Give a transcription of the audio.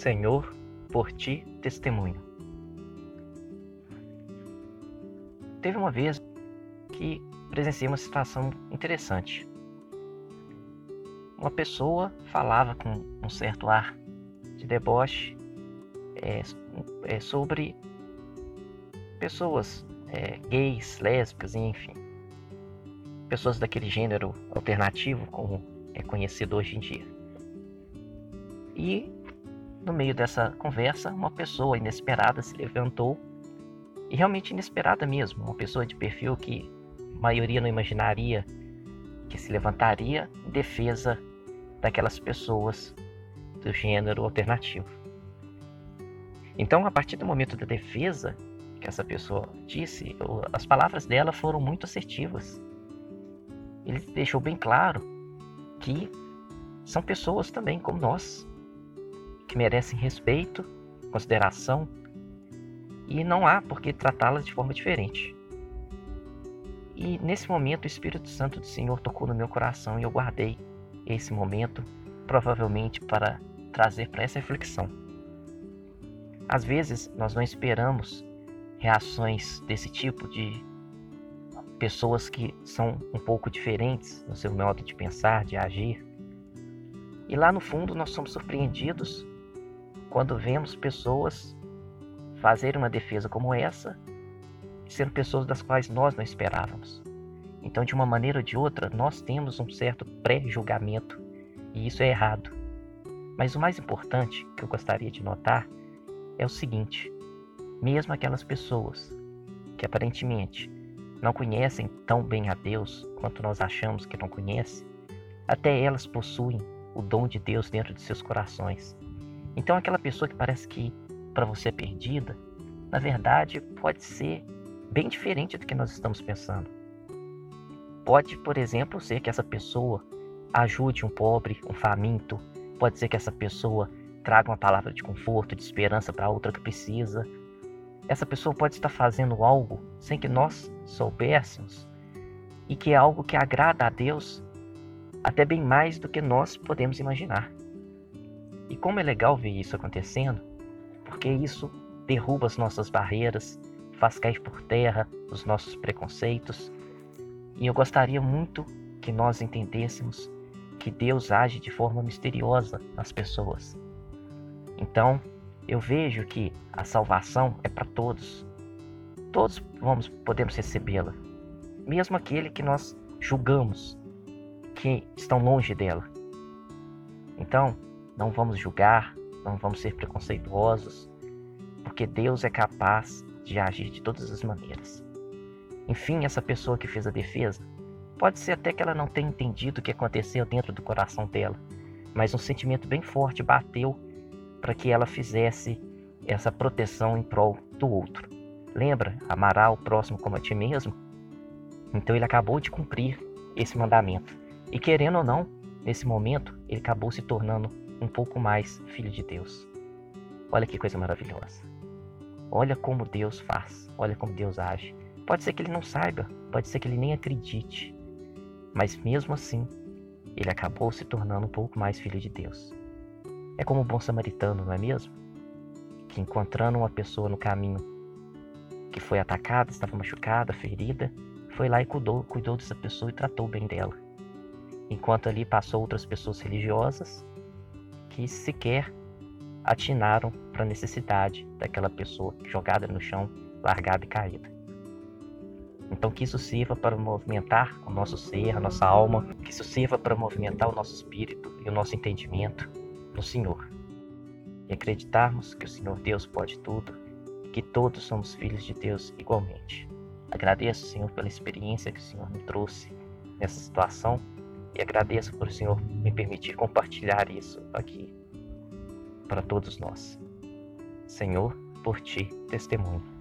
Senhor, por ti testemunho. Teve uma vez que presenciei uma situação interessante. Uma pessoa falava com um certo ar de deboche é, é, sobre pessoas é, gays, lésbicas, enfim. Pessoas daquele gênero alternativo, como é conhecido hoje em dia. E no meio dessa conversa, uma pessoa inesperada se levantou e realmente inesperada mesmo, uma pessoa de perfil que a maioria não imaginaria que se levantaria em defesa daquelas pessoas do gênero alternativo. Então, a partir do momento da defesa que essa pessoa disse, as palavras dela foram muito assertivas. Ele deixou bem claro que são pessoas também como nós, que merecem respeito, consideração e não há por que tratá-las de forma diferente. E nesse momento o Espírito Santo do Senhor tocou no meu coração e eu guardei esse momento, provavelmente para trazer para essa reflexão. Às vezes nós não esperamos reações desse tipo de pessoas que são um pouco diferentes no seu modo de pensar, de agir. E lá no fundo nós somos surpreendidos quando vemos pessoas fazer uma defesa como essa, sendo pessoas das quais nós não esperávamos. Então, de uma maneira ou de outra, nós temos um certo pré-julgamento e isso é errado. Mas o mais importante que eu gostaria de notar é o seguinte: mesmo aquelas pessoas que aparentemente não conhecem tão bem a Deus quanto nós achamos que não conhecem, até elas possuem o dom de Deus dentro de seus corações. Então, aquela pessoa que parece que para você perdida, na verdade pode ser bem diferente do que nós estamos pensando. Pode, por exemplo, ser que essa pessoa ajude um pobre, um faminto, pode ser que essa pessoa traga uma palavra de conforto, de esperança para outra que precisa. Essa pessoa pode estar fazendo algo sem que nós soubéssemos e que é algo que agrada a Deus até bem mais do que nós podemos imaginar. E como é legal ver isso acontecendo, porque isso derruba as nossas barreiras, faz cair por terra os nossos preconceitos. E eu gostaria muito que nós entendêssemos que Deus age de forma misteriosa nas pessoas. Então, eu vejo que a salvação é para todos. Todos vamos podemos recebê-la, mesmo aquele que nós julgamos que estão longe dela. Então, não vamos julgar, não vamos ser preconceituosos, porque Deus é capaz de agir de todas as maneiras. Enfim, essa pessoa que fez a defesa, pode ser até que ela não tenha entendido o que aconteceu dentro do coração dela, mas um sentimento bem forte bateu para que ela fizesse essa proteção em prol do outro. Lembra? Amará o próximo como a ti mesmo? Então ele acabou de cumprir esse mandamento. E querendo ou não, nesse momento, ele acabou se tornando um pouco mais filho de Deus. Olha que coisa maravilhosa. Olha como Deus faz, olha como Deus age. Pode ser que ele não saiba, pode ser que ele nem acredite, mas mesmo assim, ele acabou se tornando um pouco mais filho de Deus. É como o bom samaritano, não é mesmo? Que encontrando uma pessoa no caminho que foi atacada, estava machucada, ferida, foi lá e cuidou, cuidou dessa pessoa e tratou bem dela. Enquanto ali passou outras pessoas religiosas que sequer atinaram para a necessidade daquela pessoa jogada no chão, largada e caída. Então que isso sirva para movimentar o nosso ser, a nossa alma, que isso sirva para movimentar o nosso espírito e o nosso entendimento no Senhor. E acreditarmos que o Senhor Deus pode tudo e que todos somos filhos de Deus igualmente. Agradeço, Senhor, pela experiência que o Senhor me trouxe nessa situação e agradeço por o Senhor me permitir compartilhar isso aqui para todos nós. Senhor, por ti testemunho.